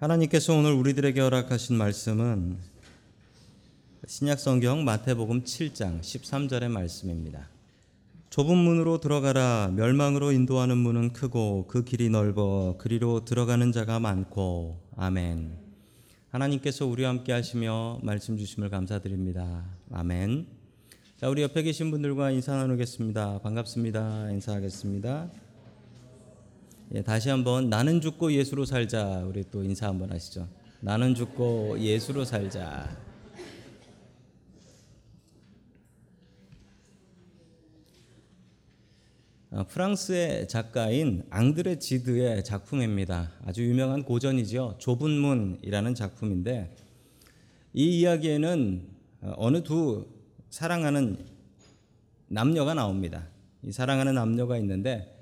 하나님께서 오늘 우리들에게 허락하신 말씀은 신약 성경 마태복음 7장 13절의 말씀입니다. 좁은 문으로 들어가라 멸망으로 인도하는 문은 크고 그 길이 넓어 그리로 들어가는 자가 많고 아멘. 하나님께서 우리와 함께 하시며 말씀 주심을 감사드립니다. 아멘. 자, 우리 옆에 계신 분들과 인사 나누겠습니다. 반갑습니다. 인사하겠습니다. 예, 다시 한번 나는 죽고 예수로 살자. 우리 또 인사 한번 하시죠. 나는 죽고 예수로 살자. 아, 프랑스의 작가인 앙드레 지드의 작품입니다. 아주 유명한 고전이죠. 좁은 문이라는 작품인데 이 이야기에는 어느 두 사랑하는 남녀가 나옵니다. 이 사랑하는 남녀가 있는데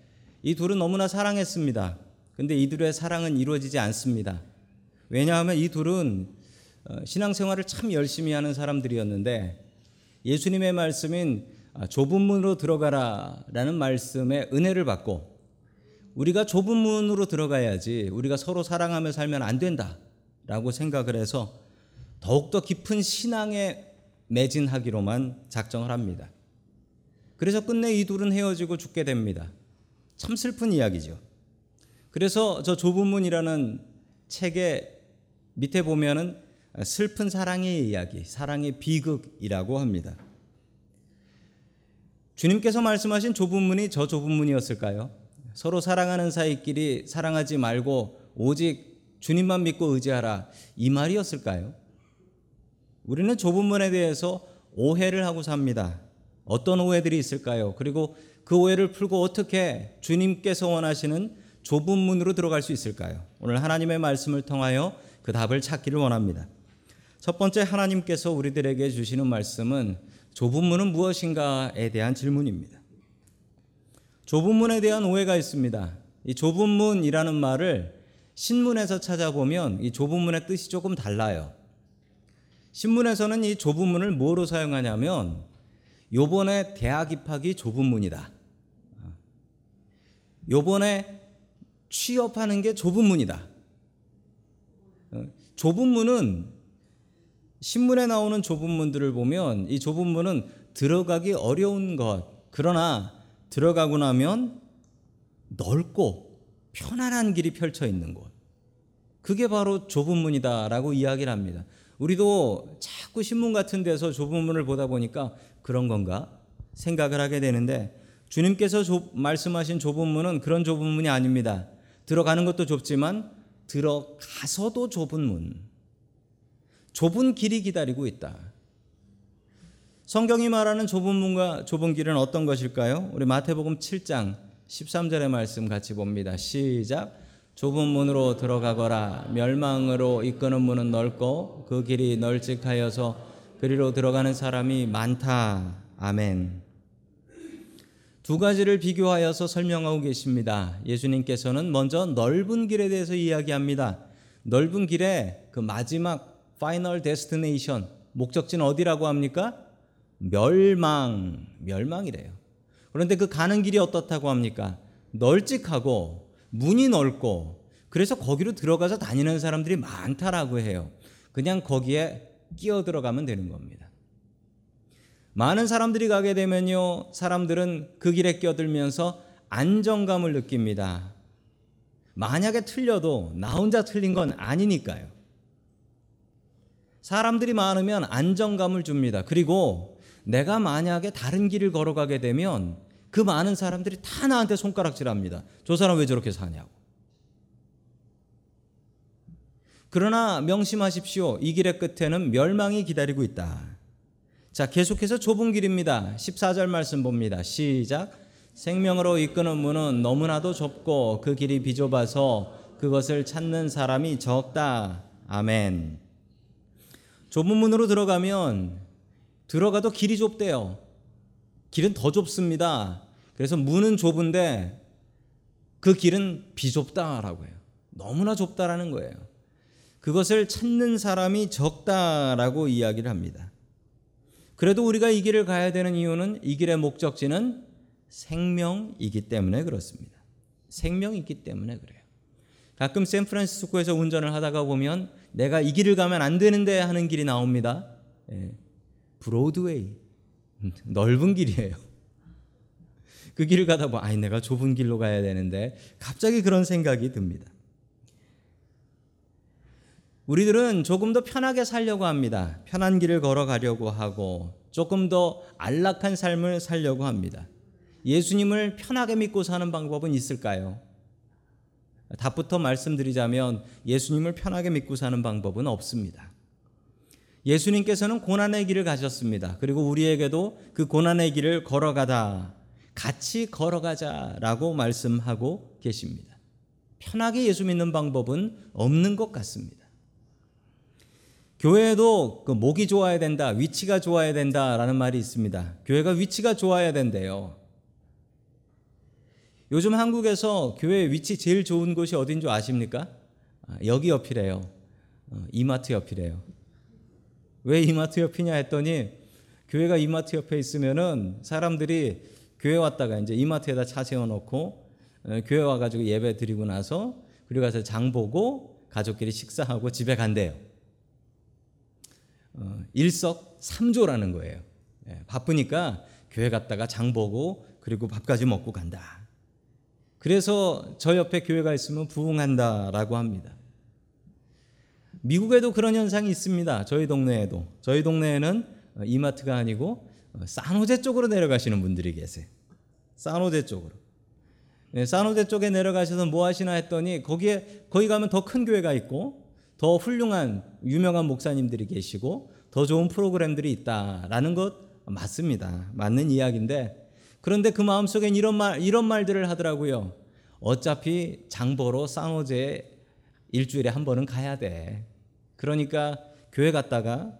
이 둘은 너무나 사랑했습니다. 근데 이들의 사랑은 이루어지지 않습니다. 왜냐하면 이 둘은 어, 신앙생활을 참 열심히 하는 사람들이었는데 예수님의 말씀인 아, 좁은 문으로 들어가라 라는 말씀에 은혜를 받고 우리가 좁은 문으로 들어가야지 우리가 서로 사랑하며 살면 안 된다 라고 생각을 해서 더욱더 깊은 신앙에 매진하기로만 작정을 합니다. 그래서 끝내 이 둘은 헤어지고 죽게 됩니다. 참 슬픈 이야기죠. 그래서 저 좁은 문이라는 책의 밑에 보면은 슬픈 사랑의 이야기, 사랑의 비극이라고 합니다. 주님께서 말씀하신 좁은 문이 저 좁은 문이었을까요? 서로 사랑하는 사이끼리 사랑하지 말고 오직 주님만 믿고 의지하라 이 말이었을까요? 우리는 좁은 문에 대해서 오해를 하고 삽니다. 어떤 오해들이 있을까요? 그리고 그 오해를 풀고 어떻게 주님께서 원하시는 좁은 문으로 들어갈 수 있을까요? 오늘 하나님의 말씀을 통하여 그 답을 찾기를 원합니다. 첫 번째 하나님께서 우리들에게 주시는 말씀은 좁은 문은 무엇인가에 대한 질문입니다. 좁은 문에 대한 오해가 있습니다. 이 좁은 문이라는 말을 신문에서 찾아보면 이 좁은 문의 뜻이 조금 달라요. 신문에서는 이 좁은 문을 뭐로 사용하냐면 요번에 대학 입학이 좁은 문이다. 요번에 취업하는 게 좁은 문이다. 어, 좁은 문은 신문에 나오는 좁은 문들을 보면 이 좁은 문은 들어가기 어려운 것. 그러나 들어가고 나면 넓고 편안한 길이 펼쳐 있는 곳. 그게 바로 좁은 문이다라고 이야기를 합니다. 우리도 자꾸 신문 같은 데서 좁은 문을 보다 보니까 그런 건가 생각을 하게 되는데 주님께서 좁, 말씀하신 좁은 문은 그런 좁은 문이 아닙니다. 들어가는 것도 좁지만 들어가서도 좁은 문. 좁은 길이 기다리고 있다. 성경이 말하는 좁은 문과 좁은 길은 어떤 것일까요? 우리 마태복음 7장 13절의 말씀 같이 봅니다. 시작. 좁은 문으로 들어가거라. 멸망으로 이끄는 문은 넓고 그 길이 널찍하여서 그리로 들어가는 사람이 많다. 아멘. 두 가지를 비교하여서 설명하고 계십니다. 예수님께서는 먼저 넓은 길에 대해서 이야기합니다. 넓은 길에 그 마지막 final destination 목적지는 어디라고 합니까? 멸망, 멸망이래요. 그런데 그 가는 길이 어떻다고 합니까? 널찍하고 문이 넓고 그래서 거기로 들어가서 다니는 사람들이 많다라고 해요. 그냥 거기에 끼어 들어가면 되는 겁니다. 많은 사람들이 가게 되면요, 사람들은 그 길에 껴들면서 안정감을 느낍니다. 만약에 틀려도 나 혼자 틀린 건 아니니까요. 사람들이 많으면 안정감을 줍니다. 그리고 내가 만약에 다른 길을 걸어가게 되면 그 많은 사람들이 다 나한테 손가락질 합니다. 저 사람 왜 저렇게 사냐고. 그러나 명심하십시오. 이 길의 끝에는 멸망이 기다리고 있다. 자, 계속해서 좁은 길입니다. 14절 말씀 봅니다. 시작. 생명으로 이끄는 문은 너무나도 좁고 그 길이 비좁아서 그것을 찾는 사람이 적다. 아멘. 좁은 문으로 들어가면 들어가도 길이 좁대요. 길은 더 좁습니다. 그래서 문은 좁은데 그 길은 비좁다라고 해요. 너무나 좁다라는 거예요. 그것을 찾는 사람이 적다라고 이야기를 합니다. 그래도 우리가 이 길을 가야 되는 이유는 이 길의 목적지는 생명이기 때문에 그렇습니다. 생명이 있기 때문에 그래요. 가끔 샌프란시스코에서 운전을 하다가 보면 내가 이 길을 가면 안 되는데 하는 길이 나옵니다. 예, 브로드웨이 넓은 길이에요. 그 길을 가다 보면 아니 내가 좁은 길로 가야 되는데 갑자기 그런 생각이 듭니다. 우리들은 조금 더 편하게 살려고 합니다. 편한 길을 걸어가려고 하고 조금 더 안락한 삶을 살려고 합니다. 예수님을 편하게 믿고 사는 방법은 있을까요? 답부터 말씀드리자면 예수님을 편하게 믿고 사는 방법은 없습니다. 예수님께서는 고난의 길을 가셨습니다. 그리고 우리에게도 그 고난의 길을 걸어가다 같이 걸어가자라고 말씀하고 계십니다. 편하게 예수 믿는 방법은 없는 것 같습니다. 교회도 그 목이 좋아야 된다, 위치가 좋아야 된다라는 말이 있습니다. 교회가 위치가 좋아야 된대요. 요즘 한국에서 교회 위치 제일 좋은 곳이 어딘 줄 아십니까? 아, 여기 옆이래요. 어, 이마트 옆이래요. 왜 이마트 옆이냐 했더니 교회가 이마트 옆에 있으면은 사람들이 교회 왔다가 이제 이마트에다 차 세워놓고 어, 교회 와가지고 예배 드리고 나서 그리고 가서 장 보고 가족끼리 식사하고 집에 간대요. 어, 일석 삼조라는 거예요. 예, 바쁘니까 교회 갔다가 장 보고 그리고 밥까지 먹고 간다. 그래서 저 옆에 교회가 있으면 부흥한다라고 합니다. 미국에도 그런 현상이 있습니다. 저희 동네에도. 저희 동네에는 어, 이마트가 아니고 어, 산호제 쪽으로 내려가시는 분들이 계세요. 산호제 쪽으로. 네, 산호제 쪽에 내려가셔서 뭐 하시나 했더니 거기에 거기 가면 더 큰 교회가 있고 더 훌륭한 유명한 목사님들이 계시고 더 좋은 프로그램들이 있다라는 것 맞습니다. 맞는 이야기인데 그런데 그 마음속엔 이런 말 이런 말들을 하더라고요. 어차피 장보러 쌍호제 일주일에 한 번은 가야 돼. 그러니까 교회 갔다가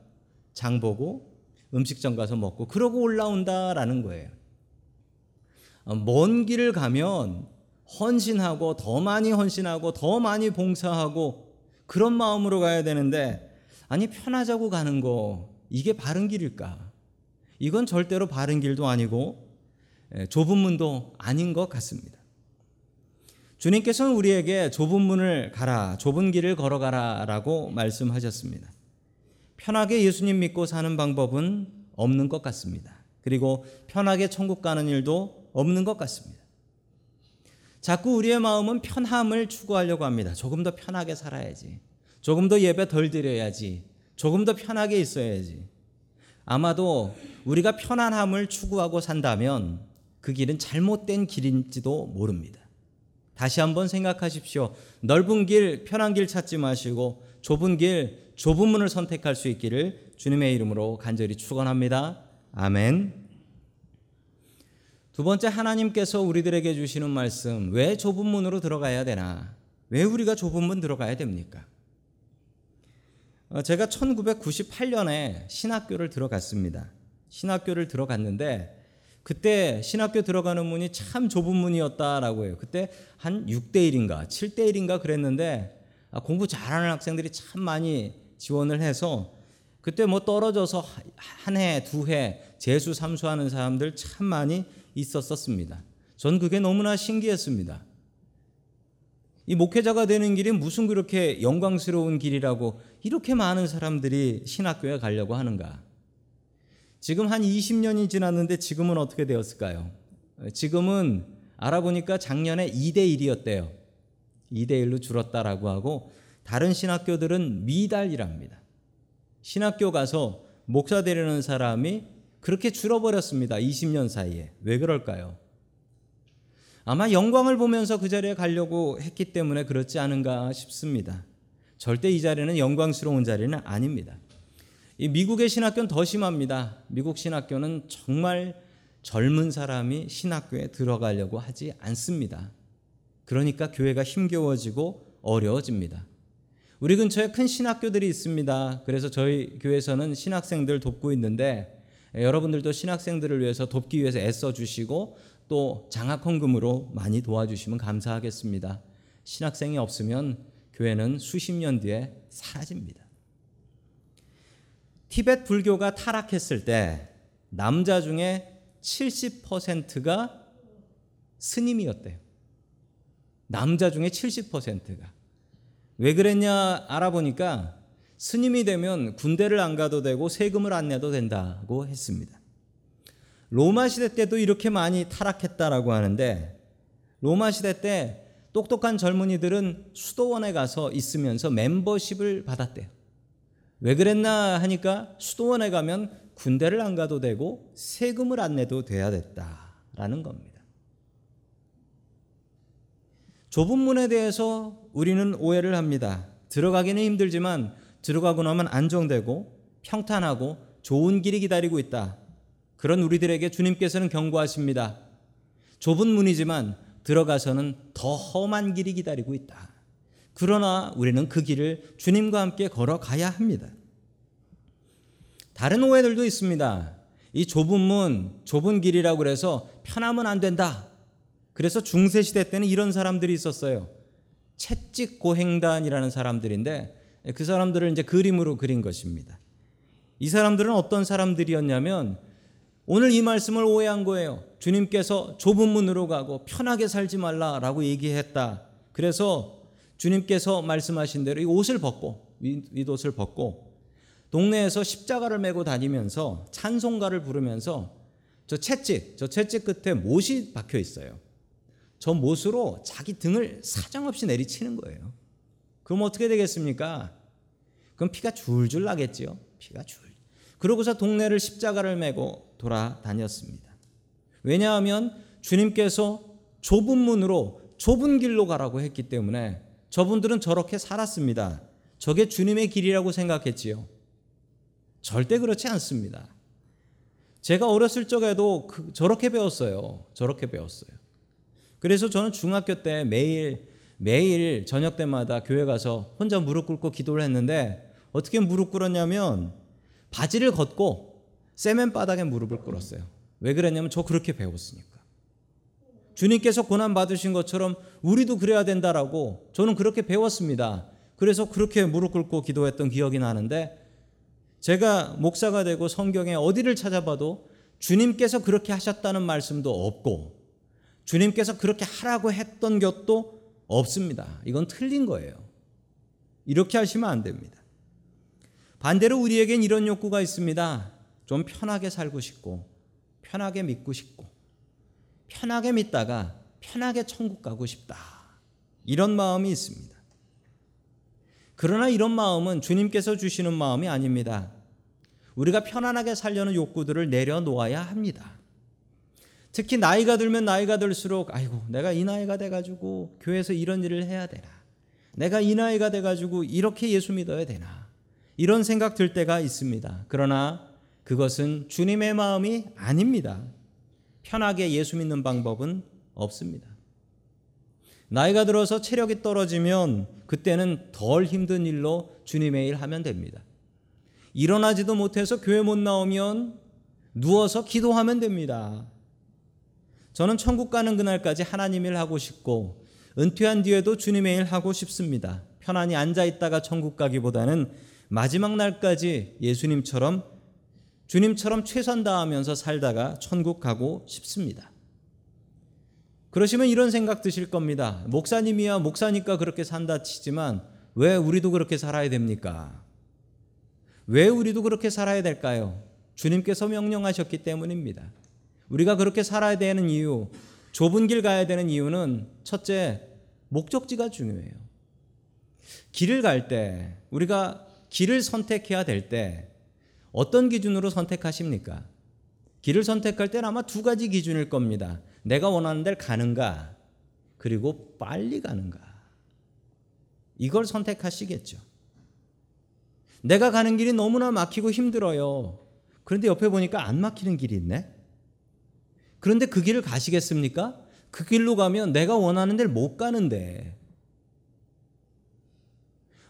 장 보고 음식점 가서 먹고 그러고 올라온다라는 거예요. 어, 먼 길을 가면 헌신하고 더 많이 헌신하고 더 많이 봉사하고 그런 마음으로 가야 되는데 아니 편하자고 가는 거 이게 바른 길일까? 이건 절대로 바른 길도 아니고 예, 좁은 문도 아닌 것 같습니다. 주님께서는 우리에게 좁은 문을 가라, 좁은 길을 걸어가라 라고 말씀하셨습니다. 편하게 예수님 믿고 사는 방법은 없는 것 같습니다. 그리고 편하게 천국 가는 일도 없는 것 같습니다. 자꾸 우리의 마음은 편함을 추구하려고 합니다. 조금 더 편하게 살아야지. 조금 더 예배 덜 드려야지. 조금 더 편하게 있어야지. 아마도 우리가 편안함을 추구하고 산다면 그 길은 잘못된 길인지도 모릅니다. 다시 한번 생각하십시오. 넓은 길, 편한 길 찾지 마시고 좁은 길, 좁은 문을 선택할 수 있기를 주님의 이름으로 간절히 축원합니다. 아멘. 두 번째 하나님께서 우리들에게 주시는 말씀 왜 좁은 문으로 들어가야 되나? 왜 우리가 좁은 문 들어가야 됩니까? 어, 제가 1998년에 신학교를 들어갔습니다. 신학교를 들어갔는데 그때 신학교 들어가는 문이 참 좁은 문이었다라고 해요. 그때 한 6대 1인가 7대 1인가 그랬는데 아, 공부 잘하는 학생들이 참 많이 지원을 해서 그때 뭐 떨어져서 한 해, 두 해 재수 삼수하는 사람들 참 많이 있었었습니다. 전 그게 너무나 신기했습니다. 이 목회자가 되는 길이 무슨 그렇게 영광스러운 길이라고 이렇게 많은 사람들이 신학교에 가려고 하는가? 지금 한 20년이 지났는데 지금은 어떻게 되었을까요? 지금은 알아보니까 작년에 2대 1이었대요. 2대 1로 줄었다라고 하고 다른 신학교들은 미달이랍니다. 신학교 가서 목사 되려는 사람이 그렇게 줄어버렸습니다. 20년 사이에. 왜 그럴까요? 아마 영광을 보면서 그 자리에 가려고 했기 때문에 그렇지 않은가 싶습니다. 절대 이 자리는 영광스러운 자리는 아닙니다. 이 미국의 신학교는 더 심합니다. 미국 신학교는 정말 젊은 사람이 신학교에 들어가려고 하지 않습니다. 그러니까 교회가 힘겨워지고 어려워집니다. 우리 근처에 큰 신학교들이 있습니다. 그래서 저희 교회에서는 신학생들 돕고 있는데 예, 여러분들도 신학생들을 위해서 돕기 위해서 애써 주시고 또 장학 헌금으로 많이 도와주시면 감사하겠습니다. 신학생이 없으면 교회는 수십 년 뒤에 사라집니다. 티베트 불교가 타락했을 때 남자 중에 70%가 스님이었대요. 남자 중에 70%가. 왜 그랬냐 알아보니까 스님이 되면 군대를 안 가도 되고 세금을 안 내도 된다고 했습니다. 로마 시대 때도 이렇게 많이 타락했다라고 하는데 로마 시대 때 똑똑한 젊은이들은 수도원에 가서 있으면서 멤버십을 받았대요. 왜 그랬나 하니까 수도원에 가면 군대를 안 가도 되고 세금을 안 내도 돼야 됐다라는 겁니다. 좁은 문에 대해서 우리는 오해를 합니다. 들어가기는 힘들지만 들어가고 나면 안정되고 평탄하고 좋은 길이 기다리고 있다. 그런 우리들에게 주님께서는 경고하십니다. 좁은 문이지만 들어가서는 더 험한 길이 기다리고 있다. 그러나 우리는 그 길을 주님과 함께 걸어가야 합니다. 다른 오해들도 있습니다. 이 좁은 문, 좁은 길이라고 그래서 편하면 안 된다. 그래서 중세 시대 때는 이런 사람들이 있었어요. 채찍 고행단이라는 사람들인데 그 사람들을 이제 그림으로 그린 것입니다. 이 사람들은 어떤 사람들이었냐면 오늘 이 말씀을 오해한 거예요. 주님께서 좁은 문으로 가고 편하게 살지 말라라고 얘기했다. 그래서 주님께서 말씀하신 대로 이 옷을 벗고 윗옷을 벗고 동네에서 십자가를 메고 다니면서 찬송가를 부르면서 저 채찍, 저 채찍 끝에 못이 박혀 있어요. 저 못으로 자기 등을 사정없이 내리치는 거예요. 그럼 어떻게 되겠습니까? 그럼 피가 줄줄 나겠지요. 피가 줄. 그러고서 동네를 십자가를 메고 돌아다녔습니다. 왜냐하면 주님께서 좁은 문으로 좁은 길로 가라고 했기 때문에 저분들은 저렇게 살았습니다. 저게 주님의 길이라고 생각했지요. 절대 그렇지 않습니다. 제가 어렸을 적에도 그, 저렇게 배웠어요. 저렇게 배웠어요. 그래서 저는 중학교 때 매일 매일 저녁 때마다 교회 가서 혼자 무릎 꿇고 기도를 했는데 어떻게 무릎 꿇었냐면 바지를 걷고 세면 바닥에 무릎을 꿇었어요. 왜 그랬냐면 저 그렇게 배웠으니까. 주님께서 고난 받으신 것처럼 우리도 그래야 된다라고 저는 그렇게 배웠습니다. 그래서 그렇게 무릎 꿇고 기도했던 기억이 나는데 제가 목사가 되고 성경에 어디를 찾아봐도 주님께서 그렇게 하셨다는 말씀도 없고 주님께서 그렇게 하라고 했던 것도 없습니다. 이건 틀린 거예요. 이렇게 하시면 안 됩니다. 반대로 우리에겐 이런 욕구가 있습니다. 좀 편하게 살고 싶고, 편하게 믿고 싶고, 편하게 믿다가 편하게 천국 가고 싶다. 이런 마음이 있습니다. 그러나 이런 마음은 주님께서 주시는 마음이 아닙니다. 우리가 편안하게 살려는 욕구들을 내려놓아야 합니다. 특히 나이가 들면 나이가 들수록 아이고 내가 이 나이가 돼가지고 교회에서 이런 일을 해야 되나 내가 이 나이가 돼가지고 이렇게 예수 믿어야 되나 이런 생각 들 때가 있습니다. 그러나 그것은 주님의 마음이 아닙니다. 편하게 예수 믿는 방법은 없습니다. 나이가 들어서 체력이 떨어지면 그때는 덜 힘든 일로 주님의 일 하면 됩니다. 일어나지도 못해서 교회 못 나오면 누워서 기도하면 됩니다. 저는 천국 가는 그날까지 하나님 일 하고 싶고 은퇴한 뒤에도 주님의 일 하고 싶습니다. 편안히 앉아 있다가 천국 가기보다는 마지막 날까지 예수님처럼 주님처럼 최선 다하면서 살다가 천국 가고 싶습니다. 그러시면 이런 생각 드실 겁니다. 목사님이야 목사니까 그렇게 산다 치지만 왜 우리도 그렇게 살아야 됩니까? 왜 우리도 그렇게 살아야 될까요? 주님께서 명령하셨기 때문입니다. 우리가 그렇게 살아야 되는 이유, 좁은 길 가야 되는 이유는 첫째, 목적지가 중요해요. 길을 갈 때, 우리가 길을 선택해야 될 때, 어떤 기준으로 선택하십니까? 길을 선택할 때는 아마 두 가지 기준일 겁니다. 내가 원하는 데를 가는가, 그리고 빨리 가는가. 이걸 선택하시겠죠. 내가 가는 길이 너무나 막히고 힘들어요. 그런데 옆에 보니까 안 막히는 길이 있네? 그런데 그 길을 가시겠습니까? 그 길로 가면 내가 원하는 데를 못 가는데.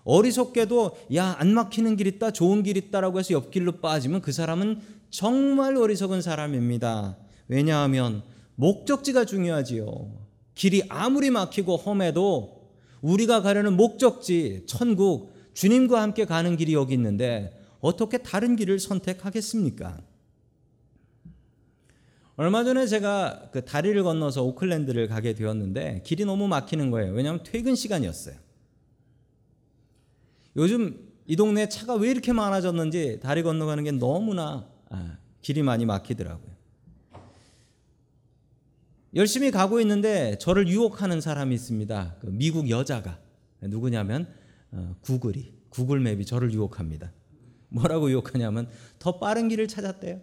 어리석게도 야, 안 막히는 길 있다, 좋은 길 있다라고 해서 옆길로 빠지면 그 사람은 정말 어리석은 사람입니다. 왜냐하면 목적지가 중요하지요. 길이 아무리 막히고 험해도 우리가 가려는 목적지, 천국, 주님과 함께 가는 길이 여기 있는데 어떻게 다른 길을 선택하겠습니까? 얼마 전에 제가 그 다리를 건너서 오클랜드를 가게 되었는데 길이 너무 막히는 거예요. 왜냐하면 퇴근 시간이었어요. 요즘 이 동네 차가 왜 이렇게 많아졌는지 다리 건너가는 게 너무나 아, 길이 많이 막히더라고요. 열심히 가고 있는데 저를 유혹하는 사람이 있습니다. 그 미국 여자가 누구냐면 어, 구글이 구글맵이 저를 유혹합니다. 뭐라고 유혹하냐면 더 빠른 길을 찾았대요.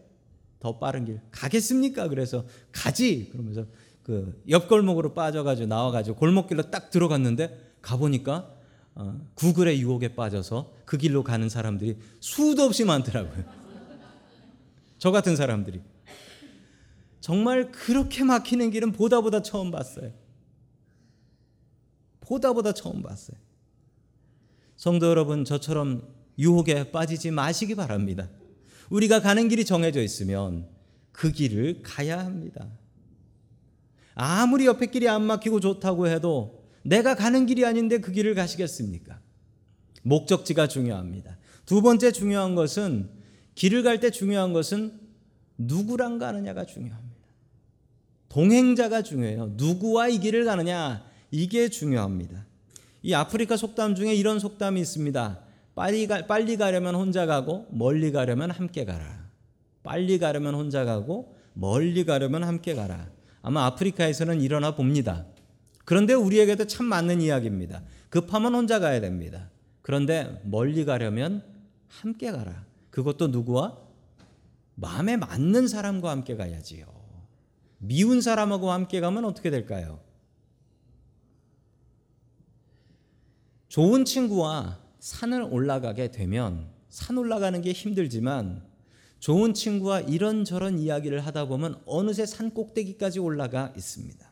더 빠른 길 가겠습니까? 그래서 가지 그러면서 그 옆골목으로 빠져가지고 나와가지고 골목길로 딱 들어갔는데 가보니까 어, 구글의 유혹에 빠져서 그 길로 가는 사람들이 수도 없이 많더라고요. 저 같은 사람들이 정말 그렇게 막히는 길은 보다 보다 처음 봤어요. 보다 보다 처음 봤어요. 성도 여러분, 저처럼 유혹에 빠지지 마시기 바랍니다. 우리가 가는 길이 정해져 있으면 그 길을 가야 합니다. 아무리 옆에 길이 안 막히고 좋다고 해도 내가 가는 길이 아닌데 그 길을 가시겠습니까? 목적지가 중요합니다. 두 번째 중요한 것은 길을 갈 때 중요한 것은 누구랑 가느냐가 중요합니다. 동행자가 중요해요. 누구와 이 길을 가느냐 이게 중요합니다. 이 아프리카 속담 중에 이런 속담이 있습니다. 빨리 가, 빨리 가려면 혼자 가고 멀리 가려면 함께 가라. 빨리 가려면 혼자 가고 멀리 가려면 함께 가라. 아마 아프리카에서는 일어나 봅니다. 그런데 우리에게도 참 맞는 이야기입니다. 급하면 혼자 가야 됩니다. 그런데 멀리 가려면 함께 가라. 그것도 누구와? 마음에 맞는 사람과 함께 가야지요. 미운 사람하고 함께 가면 어떻게 될까요? 좋은 친구와 산을 올라가게 되면 산 올라가는 게 힘들지만 좋은 친구와 이런저런 이야기를 하다 보면 어느새 산 꼭대기까지 올라가 있습니다.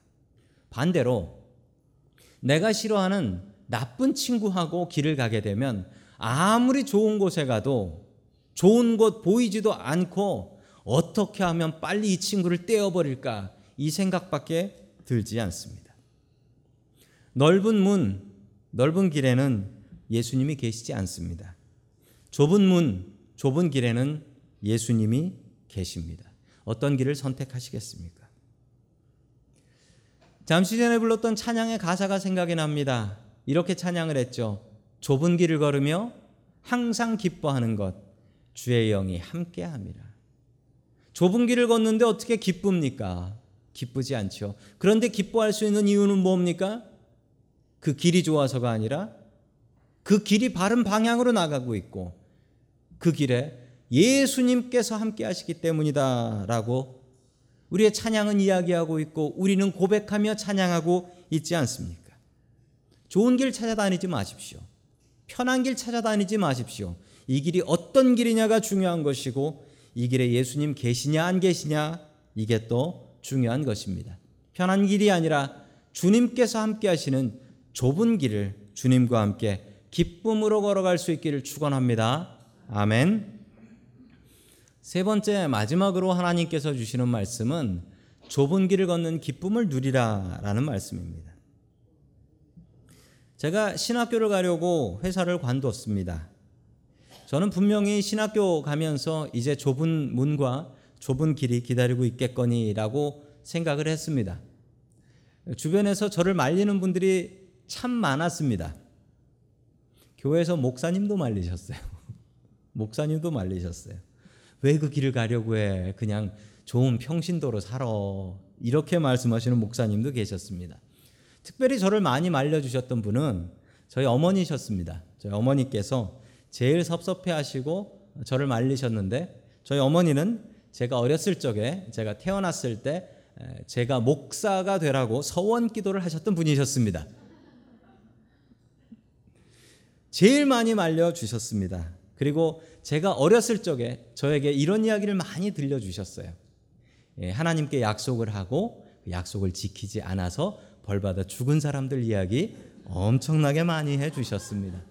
반대로 내가 싫어하는 나쁜 친구하고 길을 가게 되면 아무리 좋은 곳에 가도 좋은 곳 보이지도 않고 어떻게 하면 빨리 이 친구를 떼어버릴까 이 생각밖에 들지 않습니다. 넓은 문, 넓은 길에는 예수님이 계시지 않습니다. 좁은 문, 좁은 길에는 예수님이 계십니다. 어떤 길을 선택하시겠습니까? 잠시 전에 불렀던 찬양의 가사가 생각이 납니다. 이렇게 찬양을 했죠. 좁은 길을 걸으며 항상 기뻐하는 것, 주의 영이 함께 함이라. 좁은 길을 걷는데 어떻게 기쁩니까? 기쁘지 않죠. 그런데 기뻐할 수 있는 이유는 뭡니까? 그 길이 좋아서가 아니라 그 길이 바른 방향으로 나가고 있고 그 길에 예수님께서 함께 하시기 때문이다라고 우리의 찬양은 이야기하고 있고 우리는 고백하며 찬양하고 있지 않습니까? 좋은 길 찾아다니지 마십시오. 편한 길 찾아다니지 마십시오. 이 길이 어떤 길이냐가 중요한 것이고 이 길에 예수님 계시냐 안 계시냐 이게 또 중요한 것입니다. 편한 길이 아니라 주님께서 함께 하시는 좁은 길을 주님과 함께 기쁨으로 걸어갈 수 있기를 축원합니다. 아멘. 세 번째 마지막으로 하나님께서 주시는 말씀은 좁은 길을 걷는 기쁨을 누리라라는 말씀입니다. 제가 신학교를 가려고 회사를 관뒀습니다. 저는 분명히 신학교 가면서 이제 좁은 문과 좁은 길이 기다리고 있겠거니라고 생각을 했습니다. 주변에서 저를 말리는 분들이 참 많았습니다. 교회에서 목사님도 말리셨어요. 목사님도 말리셨어요. 왜 그 길을 가려고 해? 그냥 좋은 평신도로 살아. 이렇게 말씀하시는 목사님도 계셨습니다. 특별히 저를 많이 말려주셨던 분은 저희 어머니셨습니다. 저희 어머니께서 제일 섭섭해 하시고 저를 말리셨는데 저희 어머니는 제가 어렸을 적에 제가 태어났을 때 제가 목사가 되라고 서원 기도를 하셨던 분이셨습니다. 제일 많이 말려 주셨습니다. 그리고 제가 어렸을 적에 저에게 이런 이야기를 많이 들려 주셨어요. 예, 하나님께 약속을 하고 그 약속을 지키지 않아서 벌받아 죽은 사람들 이야기 엄청나게 많이 해 주셨습니다.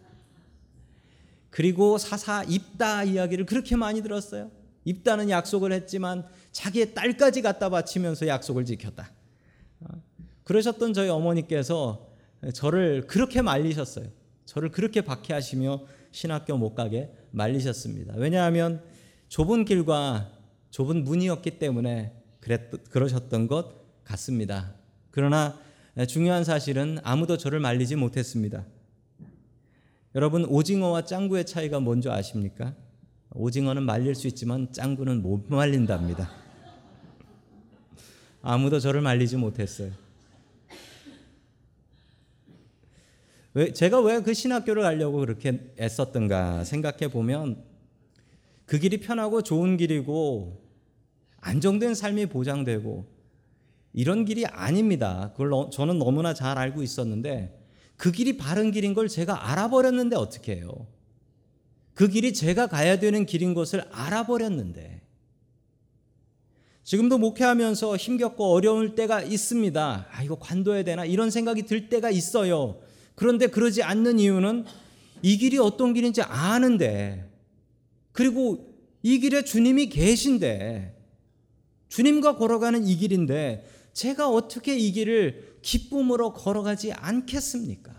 그리고 사사 입다 이야기를 그렇게 많이 들었어요. 입다는 약속을 했지만 자기의 딸까지 갖다 바치면서 약속을 지켰다. 어, 그러셨던 저희 어머니께서 저를 그렇게 말리셨어요. 저를 그렇게 박해하시며 신학교 못 가게 말리셨습니다. 왜냐하면 좁은 길과 좁은 문이었기 때문에 그랬, 그러셨던 것 같습니다. 그러나 중요한 사실은 아무도 저를 말리지 못했습니다. 여러분 오징어와 짱구의 차이가 뭔지 아십니까? 오징어는 말릴 수 있지만 짱구는 못 말린답니다. 아무도 저를 말리지 못했어요. 왜 제가 왜 그 신학교를 가려고 그렇게 애썼던가 생각해 보면 그 길이 편하고 좋은 길이고 안정된 삶이 보장되고 이런 길이 아닙니다. 그걸 저는 너무나 잘 알고 있었는데 그 길이 바른 길인 걸 제가 알아버렸는데 어떻게 해요? 그 길이 제가 가야 되는 길인 것을 알아버렸는데 지금도 목회하면서 힘겹고 어려울 때가 있습니다. 아, 이거 관둬야 되나? 이런 생각이 들 때가 있어요. 그런데 그러지 않는 이유는 이 길이 어떤 길인지 아는데, 그리고 이 길에 주님이 계신데, 주님과 걸어가는 이 길인데, 제가 어떻게 이 길을 기쁨으로 걸어가지 않겠습니까?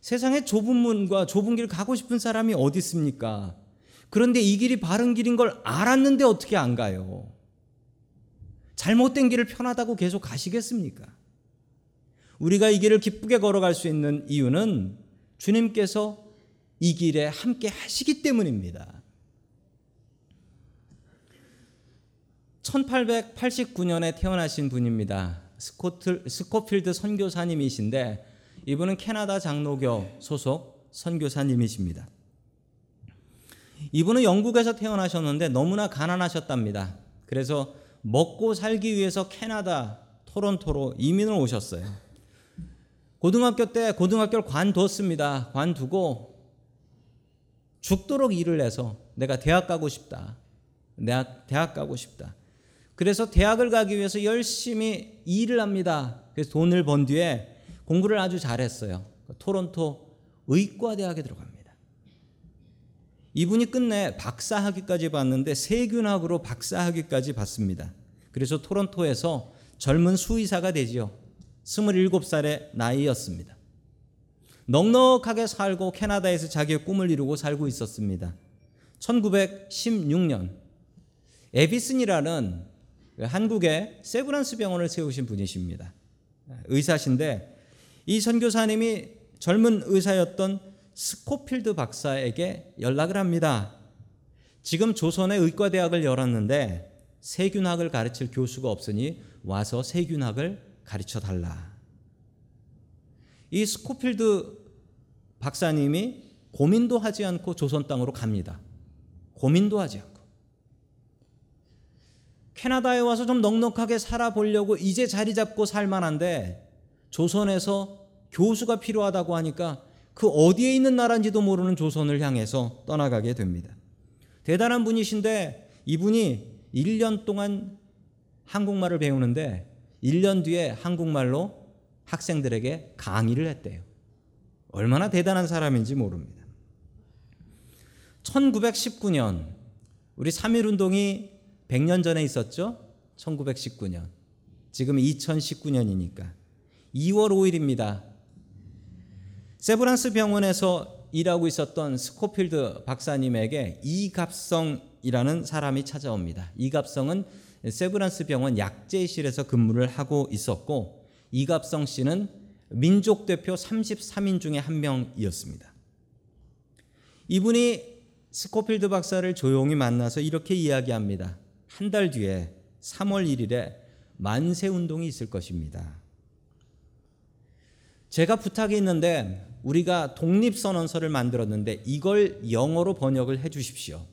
세상에 좁은 문과 좁은 길 가고 싶은 사람이 어디 있습니까? 그런데 이 길이 바른 길인 걸 알았는데 어떻게 안 가요? 잘못된 길을 편하다고 계속 가시겠습니까? 우리가 이 길을 기쁘게 걸어갈 수 있는 이유는 주님께서 이 길에 함께 하시기 때문입니다. 1889년에 태어나신 분입니다. 스코틀, 스코필드 선교사님이신데 이분은 캐나다 장로교 소속 선교사님이십니다. 이분은 영국에서 태어나셨는데 너무나 가난하셨답니다. 그래서 먹고 살기 위해서 캐나다 토론토로 이민을 오셨어요. 고등학교 때 고등학교를 관뒀습니다. 관두고 죽도록 일을 해서 내가 대학 가고 싶다. 내가 대학 가고 싶다. 그래서 대학을 가기 위해서 열심히 일을 합니다. 그래서 돈을 번 뒤에 공부를 아주 잘했어요. 토론토 의과대학에 들어갑니다. 이분이 끝내 박사학위까지 받는데 세균학으로 박사학위까지 받습니다. 그래서 토론토에서 젊은 수의사가 되지요. 27살의 나이였습니다. 넉넉하게 살고 캐나다에서 자기의 꿈을 이루고 살고 있었습니다. 1916년 에비슨이라는 한국의 세브란스 병원을 세우신 분이십니다. 의사신데 이 선교사님이 젊은 의사였던 스코필드 박사에게 연락을 합니다. 지금 조선의 의과대학을 열었는데 세균학을 가르칠 교수가 없으니 와서 세균학을 가르쳐 달라. 이 스코필드 박사님이 고민도 하지 않고 조선 땅으로 갑니다. 고민도 하지 않고. 캐나다에 와서 좀 넉넉하게 살아보려고 이제 자리 잡고 살만한데 조선에서 교수가 필요하다고 하니까 그 어디에 있는 나라인지도 모르는 조선을 향해서 떠나가게 됩니다. 대단한 분이신데 이분이 1년 동안 한국말을 배우는데 1년 뒤에 한국말로 학생들에게 강의를 했대요. 얼마나 대단한 사람인지 모릅니다. 1919년 우리 3.1 운동이 100년 전에 있었죠? 1919년. 지금 2019년이니까 2월 5일입니다. 세브란스 병원에서 일하고 있었던 스코필드 박사님에게 이갑성이라는 사람이 찾아옵니다. 이갑성은 세브란스 병원 약제실에서 근무를 하고 있었고 이갑성 씨는 민족 대표 33인 중에 한 명이었습니다. 이분이 스코필드 박사를 조용히 만나서 이렇게 이야기합니다. 한 달 뒤에 3월 1일에 만세 운동이 있을 것입니다. 제가 부탁이 있는데 우리가 독립선언서를 만들었는데 이걸 영어로 번역을 해 주십시오.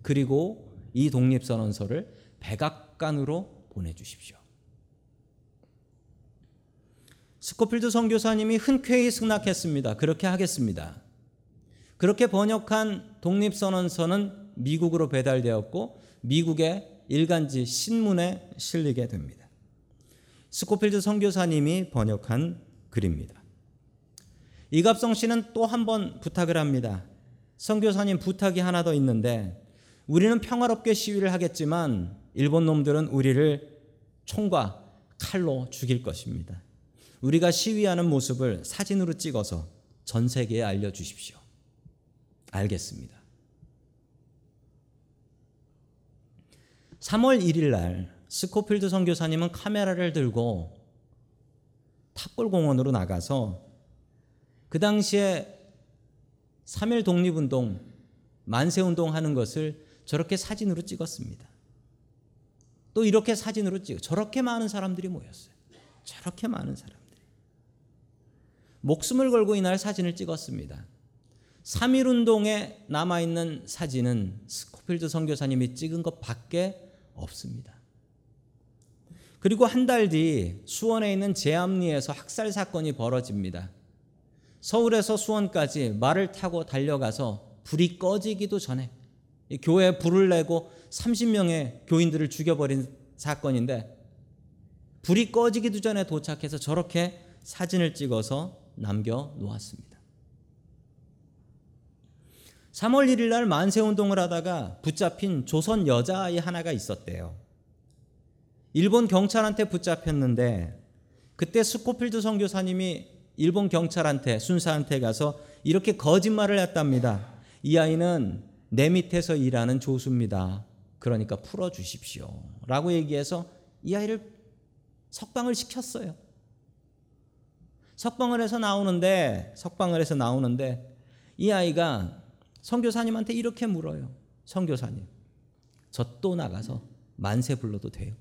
그리고 이 독립선언서를 백악 관으로 보내주십시오. 스코필드 선교사님이 흔쾌히 승낙했습니다. 그렇게 하겠습니다. 그렇게 번역한 독립선언서는 미국으로 배달되었고 미국의 일간지 신문에 실리게 됩니다. 스코필드 선교사님이 번역한 글입니다. 이갑성 씨는 또 한 번 부탁을 합니다. 선교사님 부탁이 하나 더 있는데 우리는 평화롭게 시위를 하겠지만 일본 놈들은 우리를 총과 칼로 죽일 것입니다. 우리가 시위하는 모습을 사진으로 찍어서 전 세계에 알려주십시오. 알겠습니다. 3월 1일 날 스코필드 선교사님은 카메라를 들고 탑골공원으로 나가서 그 당시에 3.1 독립운동, 만세운동 하는 것을 저렇게 사진으로 찍었습니다. 또 이렇게 사진으로 찍어 저렇게 많은 사람들이 모였어요. 저렇게 많은 사람들이. 목숨을 걸고 이날 사진을 찍었습니다. 3.1 운동에 남아있는 사진은 스코필드 선교사님이 찍은 것 밖에 없습니다. 그리고 한 달 뒤 수원에 있는 제암리에서 학살 사건이 벌어집니다. 서울에서 수원까지 말을 타고 달려가서 불이 꺼지기도 전에 교회에 불을 내고 30명의 교인들을 죽여버린 사건인데 불이 꺼지기도 전에 도착해서 저렇게 사진을 찍어서 남겨 놓았습니다. 3월 1일 날 만세 운동을 하다가 붙잡힌 조선 여자아이 하나가 있었대요. 일본 경찰한테 붙잡혔는데 그때 스코필드 선교사님이 일본 경찰한테 순사한테 가서 이렇게 거짓말을 했답니다. 이 아이는 내 밑에서 일하는 조수입니다. 그러니까 풀어 주십시오. 라고 얘기해서 이 아이를 석방을 시켰어요. 석방을 해서 나오는데 석방을 해서 나오는데 이 아이가 선교사님한테 이렇게 물어요. 선교사님, 저 또 나가서 만세 불러도 돼요?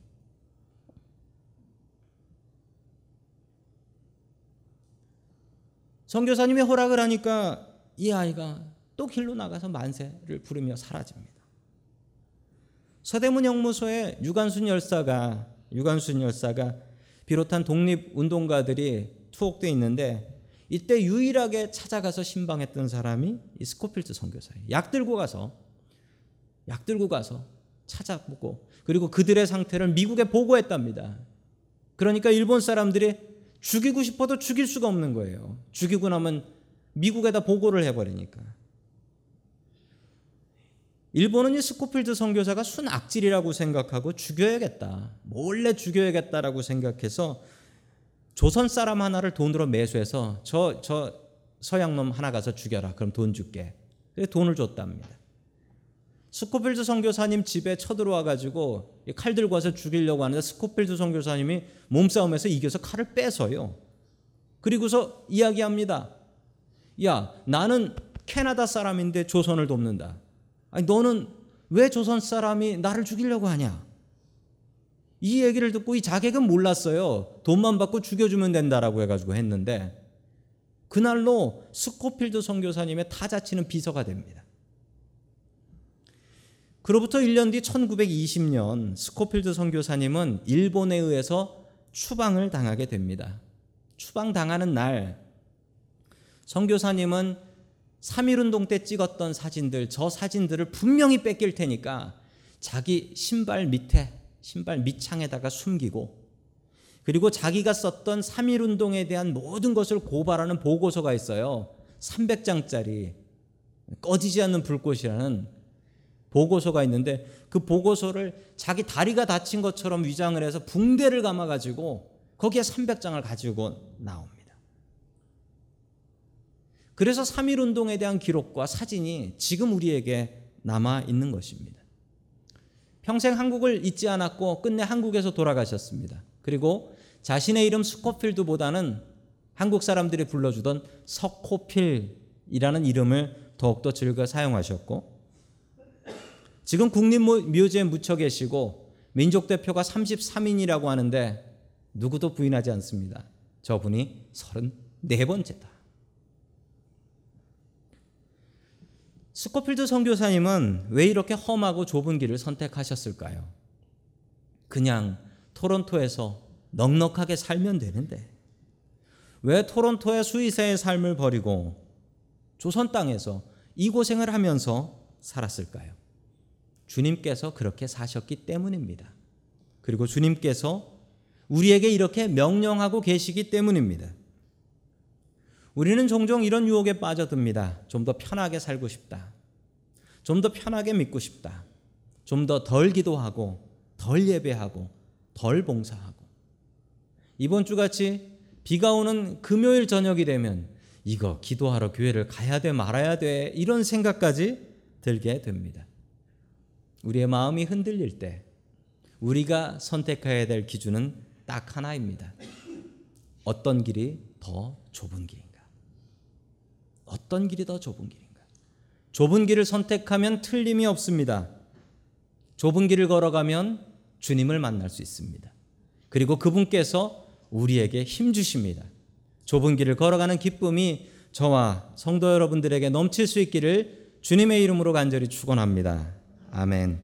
선교사님이 허락을 하니까 이 아이가 또 길로 나가서 만세를 부르며 사라집니다. 서대문 형무소에 유관순 열사가 유관순 열사가 비롯한 독립 운동가들이 투옥돼 있는데 이때 유일하게 찾아가서 심방했던 사람이 이 스코필드 선교사예요. 약 들고 가서 약 들고 가서 찾아보고 그리고 그들의 상태를 미국에 보고했답니다. 그러니까 일본 사람들이 죽이고 싶어도 죽일 수가 없는 거예요. 죽이고 나면 미국에다 보고를 해버리니까. 일본은 이 스코필드 선교사가 순악질이라고 생각하고 죽여야겠다. 몰래 죽여야겠다라고 생각해서 조선 사람 하나를 돈으로 매수해서 저, 저 서양 놈 하나 가서 죽여라. 그럼 돈 줄게. 돈을 줬답니다. 스코필드 선교사님 집에 쳐들어와 가지고 칼 들고 와서 죽이려고 하는데 스코필드 선교사님이 몸싸움에서 이겨서 칼을 뺏어요. 그리고서 이야기합니다. 야, 나는 캐나다 사람인데 조선을 돕는다. 아니 너는 왜 조선 사람이 나를 죽이려고 하냐? 이 얘기를 듣고 이 자객은 몰랐어요. 돈만 받고 죽여주면 된다라고 해가지고 했는데 그날로 스코필드 선교사님의 타자치는 비서가 됩니다. 그로부터 1년 뒤 1920년 스코필드 선교사님은 일본에 의해서 추방을 당하게 됩니다. 추방 당하는 날 선교사님은 3.1운동 때 찍었던 사진들, 저 사진들을 분명히 뺏길 테니까 자기 신발 밑에, 신발 밑창에다가 숨기고 그리고 자기가 썼던 3.1운동에 대한 모든 것을 고발하는 보고서가 있어요. 300장짜리 꺼지지 않는 불꽃이라는 보고서가 있는데 그 보고서를 자기 다리가 다친 것처럼 위장을 해서 붕대를 감아가지고 거기에 300장을 가지고 나옵니다. 그래서 3.1 운동에 대한 기록과 사진이 지금 우리에게 남아 있는 것입니다. 평생 한국을 잊지 않았고 끝내 한국에서 돌아가셨습니다. 그리고 자신의 이름 스코필드보다는 한국 사람들이 불러주던 석호필이라는 이름을 더욱더 즐겨 사용하셨고 지금 국립묘지에 묻혀 계시고 민족 대표가 33인이라고 하는데 누구도 부인하지 않습니다. 저분이 34번째다. 스코필드 선교사님은 왜 이렇게 험하고 좁은 길을 선택하셨을까요? 그냥 토론토에서 넉넉하게 살면 되는데 왜 토론토의 수의사의 삶을 버리고 조선 땅에서 이 고생을 하면서 살았을까요? 주님께서 그렇게 사셨기 때문입니다. 그리고 주님께서 우리에게 이렇게 명령하고 계시기 때문입니다. 우리는 종종 이런 유혹에 빠져듭니다. 좀 더 편하게 살고 싶다. 좀 더 편하게 믿고 싶다. 좀 더 덜 기도하고, 덜 예배하고, 덜 봉사하고. 이번 주 같이 비가 오는 금요일 저녁이 되면 이거 기도하러 교회를 가야 돼 말아야 돼 이런 생각까지 들게 됩니다. 우리의 마음이 흔들릴 때 우리가 선택해야 될 기준은 딱 하나입니다. 어떤 길이 더 좁은 길? 어떤 길이 더 좁은 길인가? 좁은 길을 선택하면 틀림이 없습니다. 좁은 길을 걸어가면 주님을 만날 수 있습니다. 그리고 그분께서 우리에게 힘 주십니다. 좁은 길을 걸어가는 기쁨이 저와 성도 여러분들에게 넘칠 수 있기를 주님의 이름으로 간절히 축원합니다. 아멘.